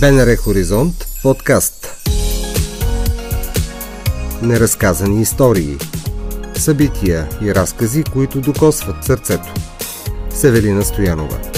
БНР Хоризонт подкаст. Неразказани истории. Събития и разкази, които докосват сърцето. Севелина Стоянова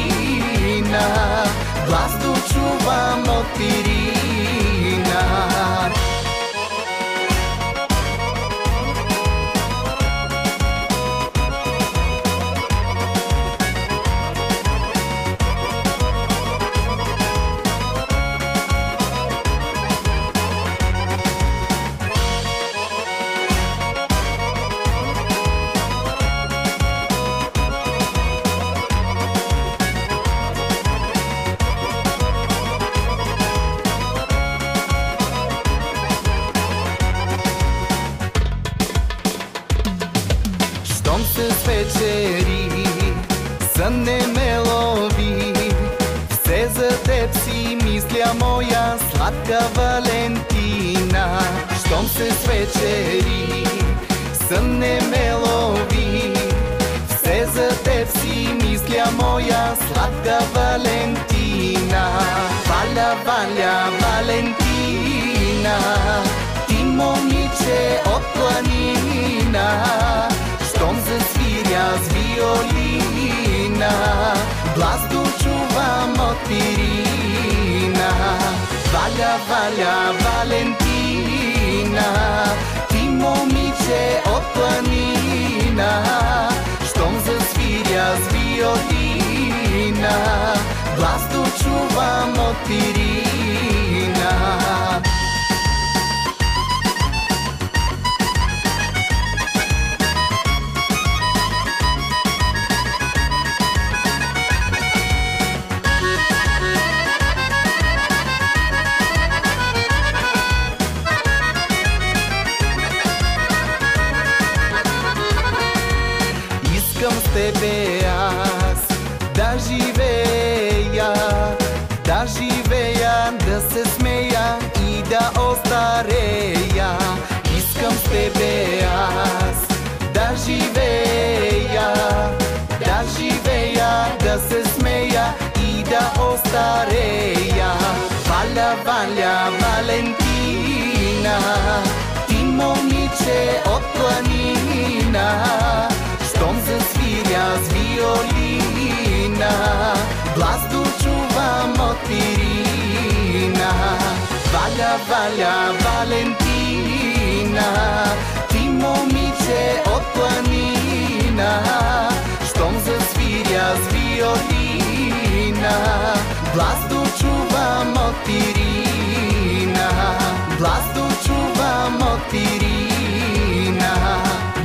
Glas tu čuvamo ti се свечери, сън не ме лови. Все за теб си мисля, моя сладка Валентина. Валя, Валя, Валентина, ти момиче от планина, щом засвиря с виолина, глас дочувам от пирина. Валя, Валя, Валентина, ти момиче от планина, щом засвиря с виолина, глас дочувам от Ирина. Тебе аз да живея, да живея, да се смея и да остарея. Искам с тебе аз да живея, да живея, да се смея и да остарея. Валя, Валя, Валентина, ти момиче от планина, Glasno čuvamo Tirina Valja, valja Valentina. Ti momiće od planina. Štom zasvirja z violina. Glasno čuvamo Tirina Glasno čuvamo Tirina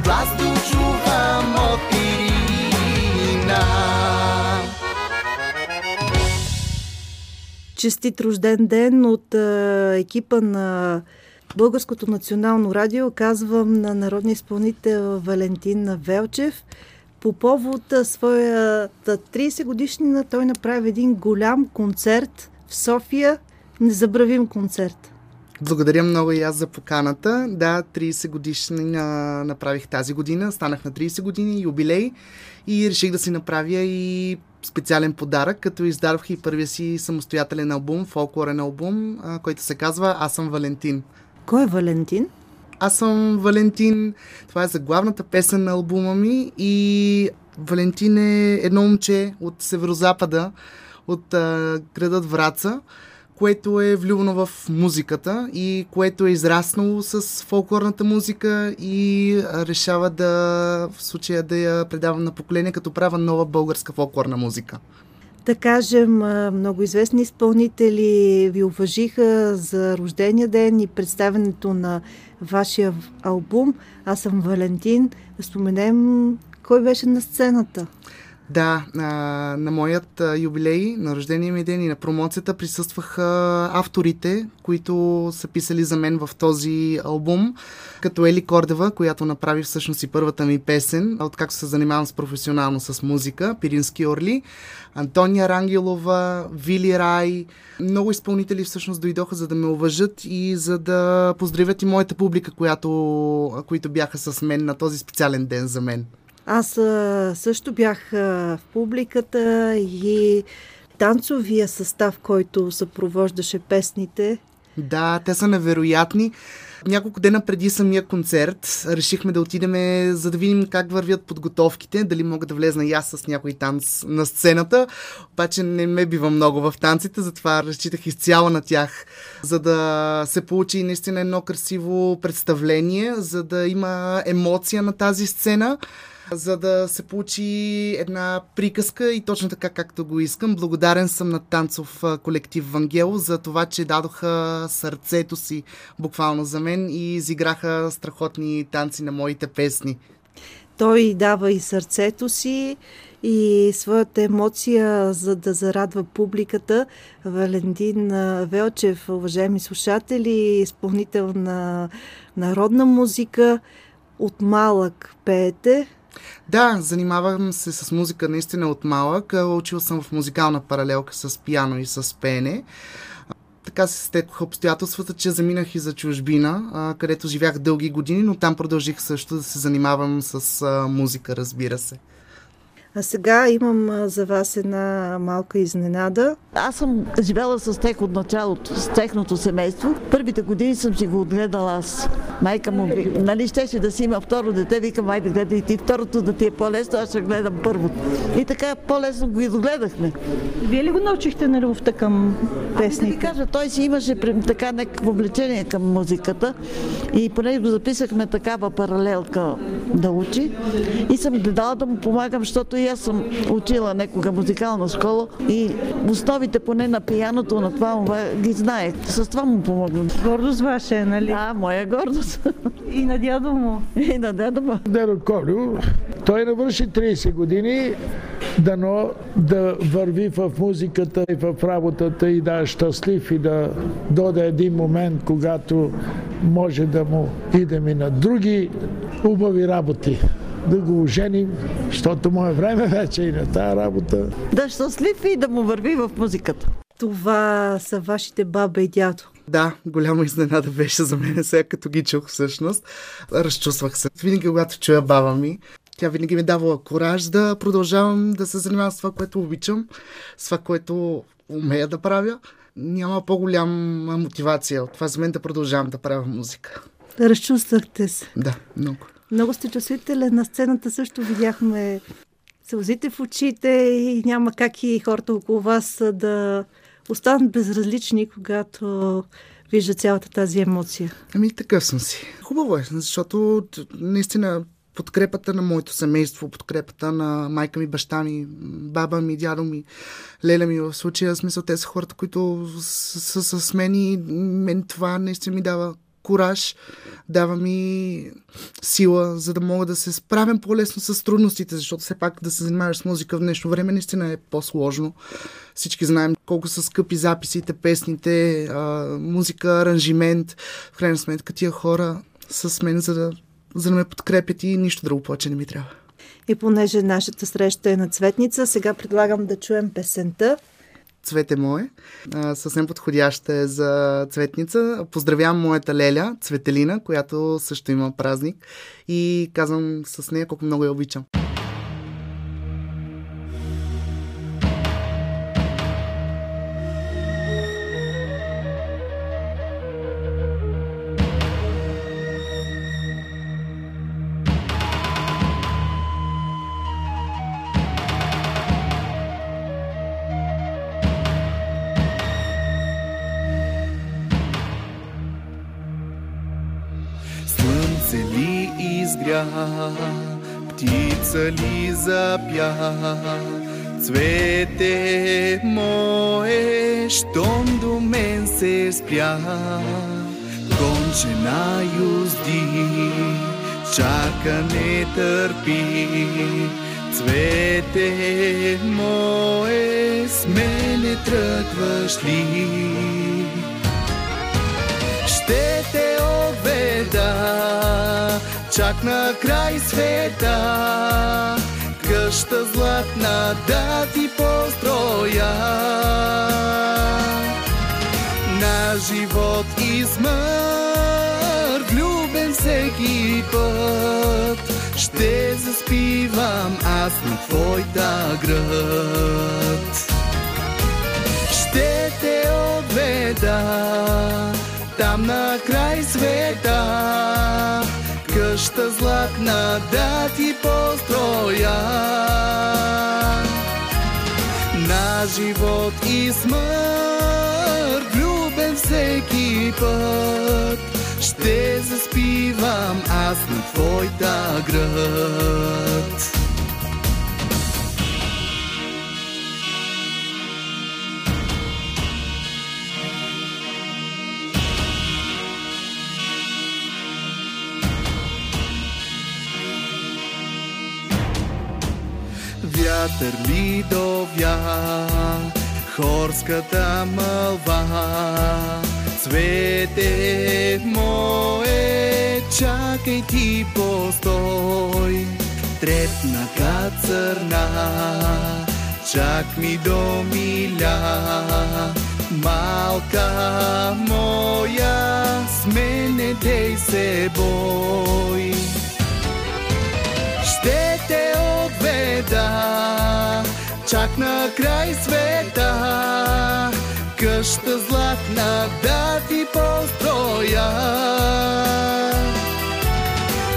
Glasno čuvamo Tirina Честит рожден ден от екипа на Българското национално радио. Казвам на народния изпълнител Валентин Велчев. По повод своята 30 годишнина той направи един голям концерт в София. Незабравим концерт. Благодаря много и аз за поканата. Да, 30 годишни направих тази година. Станах на 30 години, юбилей и реших да си направя и специален подарък, като издадох и първия си самостоятелен албум, фолклорен албум, който се казва Аз съм Валентин. Кой е Валентин? аз съм Валентин. Това е заглавната песен на албума ми и Валентин е едно момче от северозапада, от а, градът Враца, което е влюбено в музиката и което е израснало с фолклорната музика и решава да в случая да я предава на поколение, като права нова българска фолклорна музика да кажем, много известни изпълнители ви уважиха за рождения ден и представенето на вашия албум. Аз съм Валентин. Да споменем кой беше на сцената. Да, на, на моят а, юбилей, на рождения ми ден и на промоцията присъстваха авторите, които са писали за мен в този албум, като Ели Кордева, която направи всъщност и първата ми песен, откакто се занимавам с професионално с музика, Пирински Орли, Антония Рангелова, Вили Рай. Много изпълнители всъщност дойдоха за да ме уважат и за да поздравят и моята публика, която, които бяха с мен на този специален ден за мен. Аз също бях в публиката и танцовия състав, който съпровождаше песните. Да, те са невероятни. Няколко дена преди самия концерт решихме да отидем, за да видим как вървят подготовките, дали мога да влезна и аз с някой танц на сцената. Обаче не ме бива много в танците, затова разчитах изцяло на тях, за да се получи наистина едно красиво представление, за да има емоция на тази сцена за да се получи една приказка и точно така както го искам. Благодарен съм на танцов колектив Вангело за това, че дадоха сърцето си буквално за мен и изиграха страхотни танци на моите песни. Той дава и сърцето си, и своята емоция, за да зарадва публиката. Валентин Велчев, уважаеми слушатели, изпълнител на народна музика, от малък пеете, да, занимавам се с музика наистина от малък. Учил съм в музикална паралелка с пиано и с пене. Така се стекоха обстоятелствата, че заминах и за чужбина, където живях дълги години, но там продължих също да се занимавам с музика, разбира се. А сега имам за вас една малка изненада. Аз съм живела с тех от началото, с техното семейство. Първите години съм си го отгледала аз. Майка му, нали щеше да си има второ дете, викам, айде гледай и ти второто да ти е по-лесно, аз ще гледам първото. И така по-лесно го изгледахме. Вие ли го научихте на любовта към песните? Ами да ви кажа, той си имаше така някакво влечение към музиката и поне го записахме такава паралелка да учи. И съм гледала да му помагам, защото и аз съм учила некога музикална школа и основите поне на пияното, на това ги знаех. С това му помогна. Гордост ваша е, нали? Да, моя гордост. И на дядо му. И на дядо му. Дедо Колю, той навърши 30 години, дано да върви в музиката и в работата и да е щастлив и да доде един момент, когато може да му идем и на други убави работи да го оженим, защото му е време вече и на тази работа. Да щастлив и да му върви в музиката. Това са вашите баба и дядо. Да, голяма изненада беше за мен, сега като ги чух всъщност. Разчувствах се. Винаги, когато чуя баба ми, тя винаги ми давала кораж да продължавам да се занимавам с това, което обичам, с това, което умея да правя. Няма по-голяма мотивация от това за мен да продължавам да правя музика. Разчувствахте се. Да, много. Много сте чувствителен. На сцената също видяхме сълзите в очите и няма как и хората около вас да останат безразлични, когато вижда цялата тази емоция. Ами такъв съм си. Хубаво е, защото наистина подкрепата на моето семейство, подкрепата на майка ми, баща ми, баба ми, дядо ми, леля ми в случая, смисъл те са хората, които са, с мен и мен това наистина ми дава кураж, дава ми сила, за да мога да се справям по-лесно с трудностите, защото все пак да се занимаваш с музика в днешно време наистина е по-сложно. Всички знаем колко са скъпи записите, песните, музика, аранжимент. В крайна сметка тия хора са с мен, за да, за да ме подкрепят и нищо друго повече не ми трябва. И понеже нашата среща е на цветница, сега предлагам да чуем песента Цвете мое. А, съвсем подходяща е за цветница. Поздравявам моята Леля, Цветелина, която също има празник и казвам с нея колко много я обичам. Запя, цвете мое, щом до мен се спря. Гонче на юзди, чака не търпи, цвете мое, с мене тръгваш ли? Ще те отведа чак на край света, къща златна да ти построя. На живот и смърт, влюбен всеки път, ще заспивам аз на твоята град. Ще те отведа там на край света, къща златна да ти построя. На живот и смърт, влюбен всеки път, ще заспивам аз на твоята град. Вятър ли довя, хорската мълва, цвете мое, чакай ти постой, трепна кацърна, чак ми до миля, малка моя, с мене дей се бой. Отведа чак на край света, къща златна да ти построя.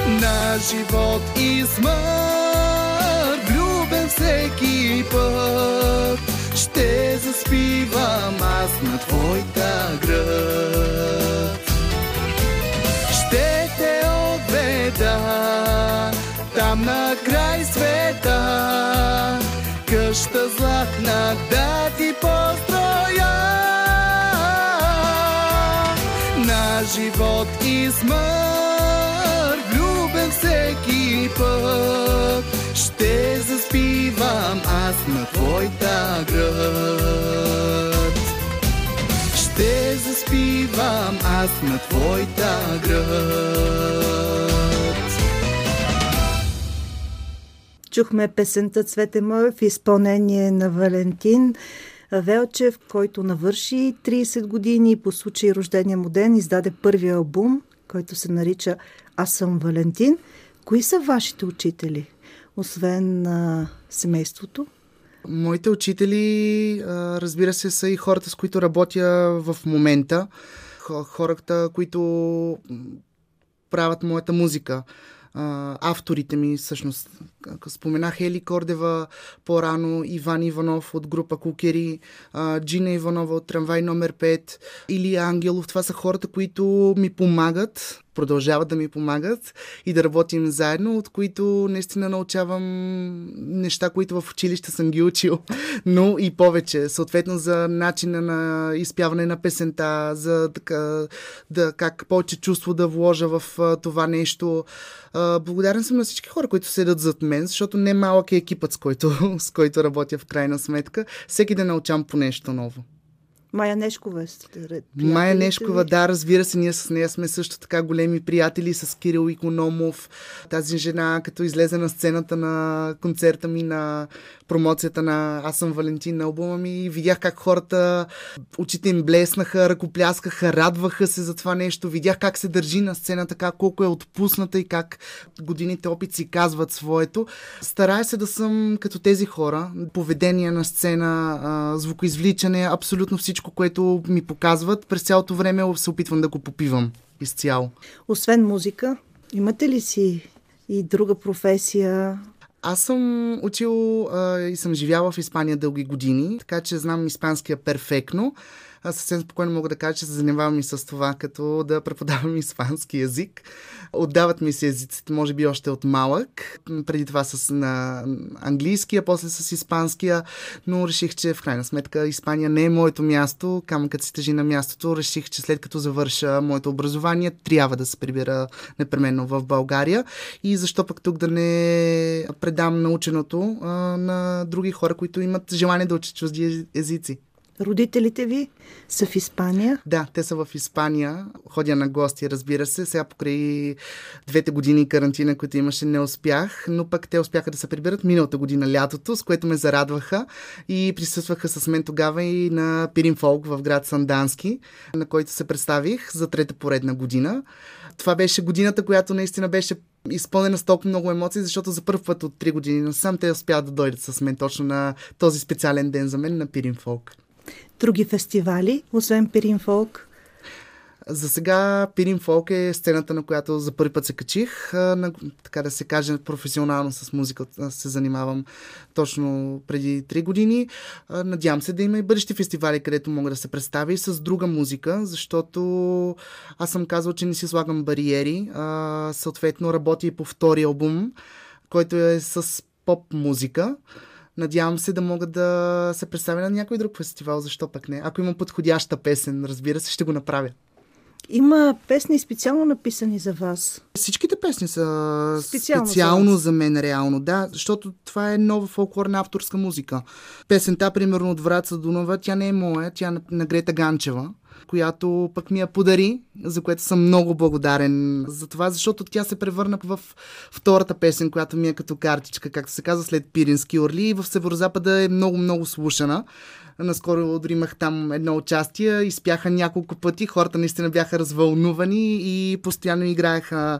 На живот и смърт, влюбен всеки път, ще заспивам аз на твоята град. Ще те отведа на край света, къща златна да ти построя. На живот и смърт, влюбен всеки път, ще заспивам аз на твоята град. Ще заспивам аз на твоята град. Чухме песента Цвете мое в изпълнение на Валентин Велчев, който навърши 30 години и по случай рождения му ден издаде първия албум, който се нарича Аз съм Валентин. Кои са вашите учители, освен а, семейството? Моите учители, а, разбира се, са и хората, с които работя в момента. Хората, които правят моята музика авторите ми, всъщност. Споменах Ели Кордева по-рано, Иван Иванов от група Кукери, Джина Иванова от Трамвай номер 5, или Ангелов. Това са хората, които ми помагат, продължават да ми помагат и да работим заедно, от които наистина научавам неща, които в училище съм ги учил, но и повече. Съответно за начина на изпяване на песента, за така, да, как повече чувство да вложа в това нещо. Благодарен съм на всички хора, които седят зад мен, защото не малък е екипът, с който, с който работя в крайна сметка. Всеки да научам по нещо ново. Майя Нешкова е Майя Нешкова, да, разбира се, ние с нея сме също така големи приятели с Кирил Икономов. Тази жена, като излезе на сцената на концерта ми на промоцията на Аз съм Валентин на албума ми, видях как хората, очите им блеснаха, ръкопляскаха, радваха се за това нещо. Видях как се държи на сцена, така колко е отпусната и как годините опит си казват своето. Старая се да съм като тези хора. Поведение на сцена, звукоизвличане, абсолютно всичко, което ми показват. През цялото време се опитвам да го попивам изцяло. Освен музика, имате ли си и друга професия, аз съм учил а, и съм живяла в Испания дълги години, така че знам испанския перфектно. А, съвсем спокойно мога да кажа, че се занимавам и с това, като да преподавам испански язик. Отдават ми се езиците, може би още от малък. Преди това с на английския, после с испанския, но реших, че в крайна сметка Испания не е моето място. Камъкът си тежи на мястото. Реших, че след като завърша моето образование, трябва да се прибера непременно в България. И защо пък тук да не предам наученото а, на други хора, които имат желание да учат чужди езици. Родителите ви са в Испания. Да, те са в Испания. Ходя на гости, разбира се. Сега покрай двете години карантина, които имаше, не успях, но пък те успяха да се приберат миналата година лятото, с което ме зарадваха и присъстваха с мен тогава и на Пирин Фолк в град Сандански, на който се представих за трета поредна година. Това беше годината, която наистина беше изпълнена с толкова много емоции, защото за първ път от 3 години насам те успяват да дойдат с мен точно на този специален ден за мен на Пирин Фолк други фестивали, освен Пирин Фолк? За сега Пирин Фолк е сцената, на която за първи път се качих. На, така да се каже, професионално с музика се занимавам точно преди 3 години. Надявам се да има и бъдещи фестивали, където мога да се представя и с друга музика, защото аз съм казал, че не си слагам бариери. Съответно работя и по втори албум, който е с поп музика. Надявам се да мога да се представя на някой друг фестивал, защо пък не. Ако има подходяща песен, разбира се, ще го направя. Има песни специално написани за вас. Всичките песни са специално, специално за, за мен, реално, да, защото това е нова фолклорна авторска музика. Песента, примерно от Враца Дунава, тя не е моя, тя е на Грета Ганчева която пък ми я подари, за което съм много благодарен за това, защото тя се превърна в втората песен, която ми е като картичка, както се казва, след Пирински орли и в Северозапада е много-много слушана. Наскоро дори имах там едно участие, изпяха няколко пъти, хората наистина бяха развълнувани и постоянно играеха,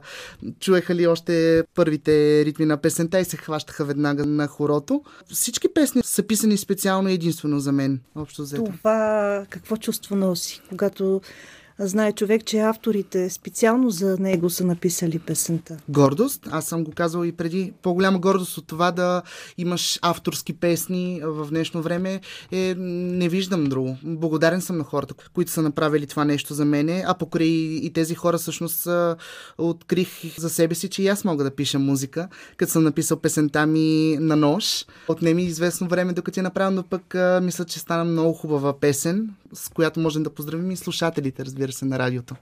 чуеха ли още първите ритми на песента и се хващаха веднага на хорото. Всички песни са писани специално единствено за мен, общо взето. Това какво чувство носи, когато знае човек, че авторите специално за него са написали песента. Гордост. Аз съм го казал и преди. По-голяма гордост от това да имаш авторски песни в днешно време е не виждам друго. Благодарен съм на хората, които са направили това нещо за мене, а покрай и тези хора всъщност открих за себе си, че и аз мога да пиша музика, като съм написал песента ми на нож. Отнеми известно време, докато я направя, но пък мисля, че стана много хубава песен, с която можем да поздравим и слушателите, разбира се, на радиото.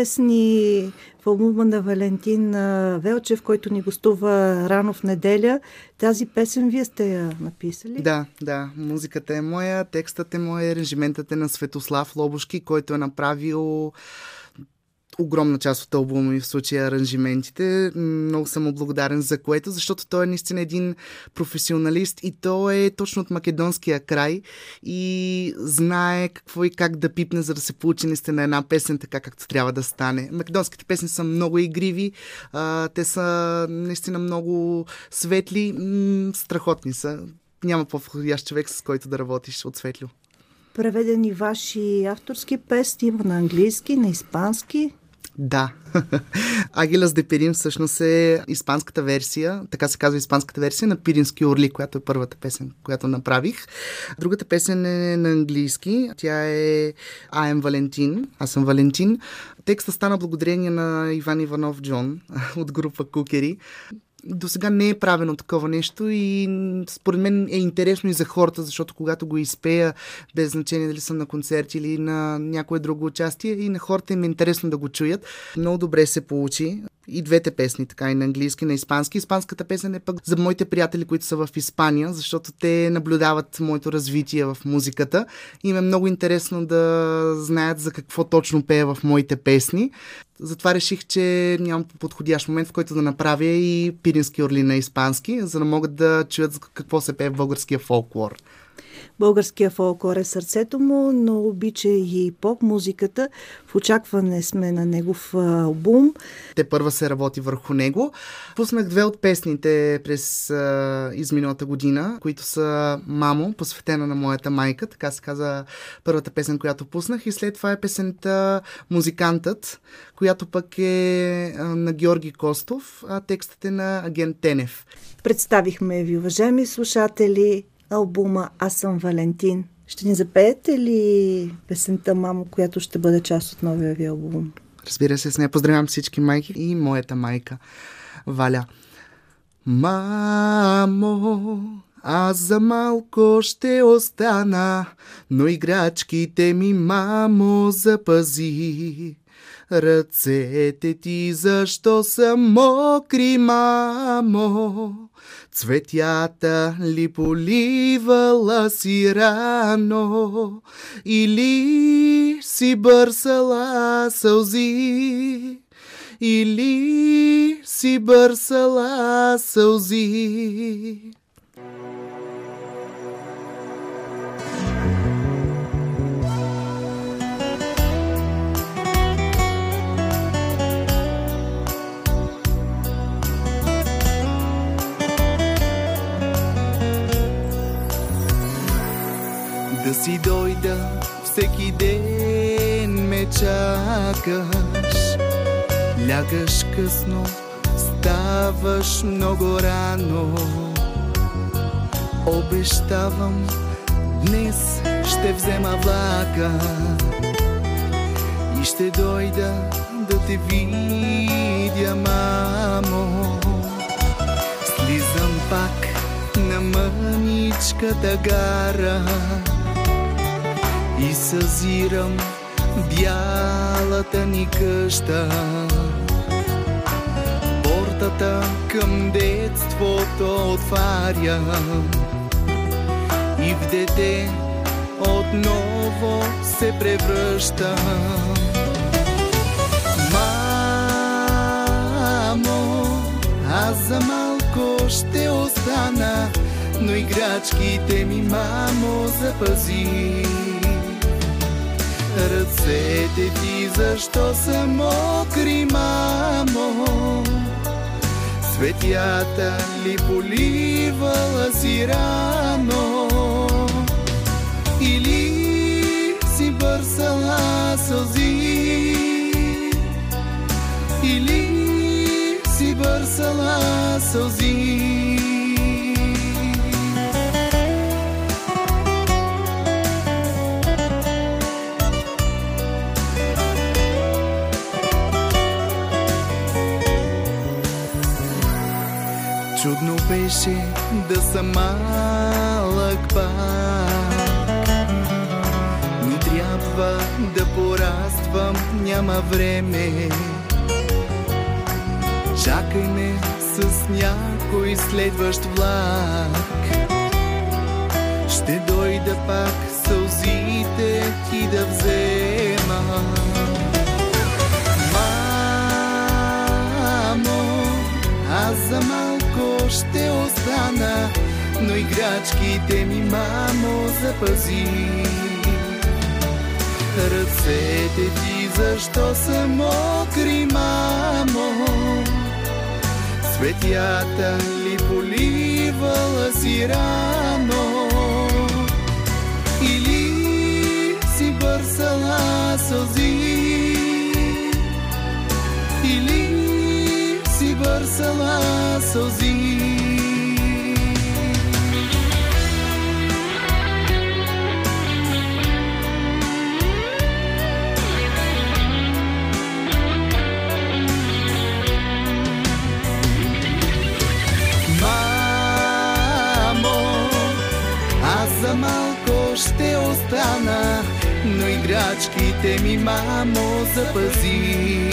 Песни в албума на Валентин Велчев, който ни гостува рано в неделя. Тази песен вие сте я написали? Да, да. Музиката е моя, текстът е моя, режиментът е на Светослав Лобушки, който е направил огромна част от албума ми в случая аранжиментите. Много съм му благодарен за което, защото той е наистина един професионалист и той е точно от македонския край и знае какво и как да пипне, за да се получи наистина една песен така, както трябва да стане. Македонските песни са много игриви, а, те са наистина много светли, м- страхотни са. Няма по-входящ човек, с който да работиш от светло преведени ваши авторски песни на английски, на испански. Да. Агилас де Пирин всъщност е испанската версия, така се казва испанската версия на Пирински орли, която е първата песен, която направих. Другата песен е на английски. Тя е I am Валентин. Аз съм Валентин. Текста стана благодарение на Иван Иванов Джон от група Кукери до сега не е правено такова нещо и според мен е интересно и за хората, защото когато го изпея, без значение дали съм на концерт или на някое друго участие, и на хората им е интересно да го чуят. Много добре се получи и двете песни, така и на английски, и на испански. Испанската песен е пък за моите приятели, които са в Испания, защото те наблюдават моето развитие в музиката. И им е много интересно да знаят за какво точно пея в моите песни. Затова реших, че нямам подходящ момент, в който да направя и пирински орли на испански, за да могат да чуят какво се пее в българския фолклор. Българския фолклор е сърцето му, но обича и поп-музиката. В очакване сме на негов албум. Те първа се работи върху него. Пуснах две от песните през а, изминалата година, които са Мамо, посветена на моята майка. Така се каза първата песен, която пуснах. И след това е песента Музикантът, която пък е на Георги Костов, а текстът е на Агент Тенев. Представихме ви, уважаеми слушатели, албума Аз съм Валентин. Ще ни запеете ли песента Мамо, която ще бъде част от новия ви албум? Разбира се, с нея поздравявам всички майки и моята майка Валя. Мамо, аз за малко ще остана, но играчките ми, мамо, запази. Ръцете ти защо са мокри, мамо? Цветята ли поливала си рано? Или си бърсала сълзи? Или си бърсала сълзи? Да си дойда всеки ден ме чакаш. Лягаш късно, ставаш много рано. Обещавам, днес ще взема влака. И ще дойда да те видя, мамо. Слизам пак на мъничката гара и съзирам бялата ни къща. Портата към детството отварям и в дете отново се превръщам. Мамо, аз за малко ще остана, но играчките ми, мамо, запази. Ръцете ти защо са мокри, мамо? Светята ли поливала си рано? Или си бърсала сълзи? Или си бърсала сълзи? Съм малък пак, но трябва да пораствам, няма време. Чакай ме с някой следващ влак. Ще дойда пак сълзите ти да взема. Мамо, аз за малко ще остана, но играчките ми, мамо, запази. Ръцете ти, защо са мокри, мамо? Светята ли поливала си рано? Или си бърсала сълзи? Или си бърсала сълзи? Остана, но играчките ми, мамо, запази.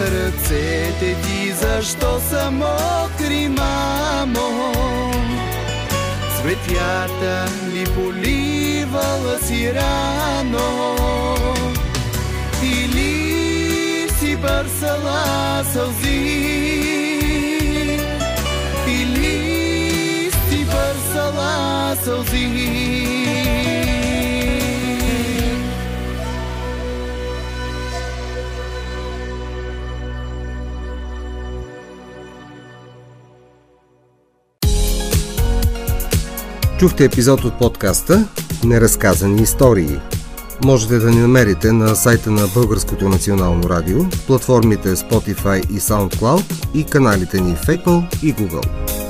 Ръцете ти защо са мокри, мамо? Цветята ли поливала си рано? Или си бърсала сълзи? Сълзи? Чухте епизод от подкаста Неразказани истории. Можете да ни намерите на сайта на Българското национално радио, платформите Spotify и SoundCloud и каналите ни в Apple и Google.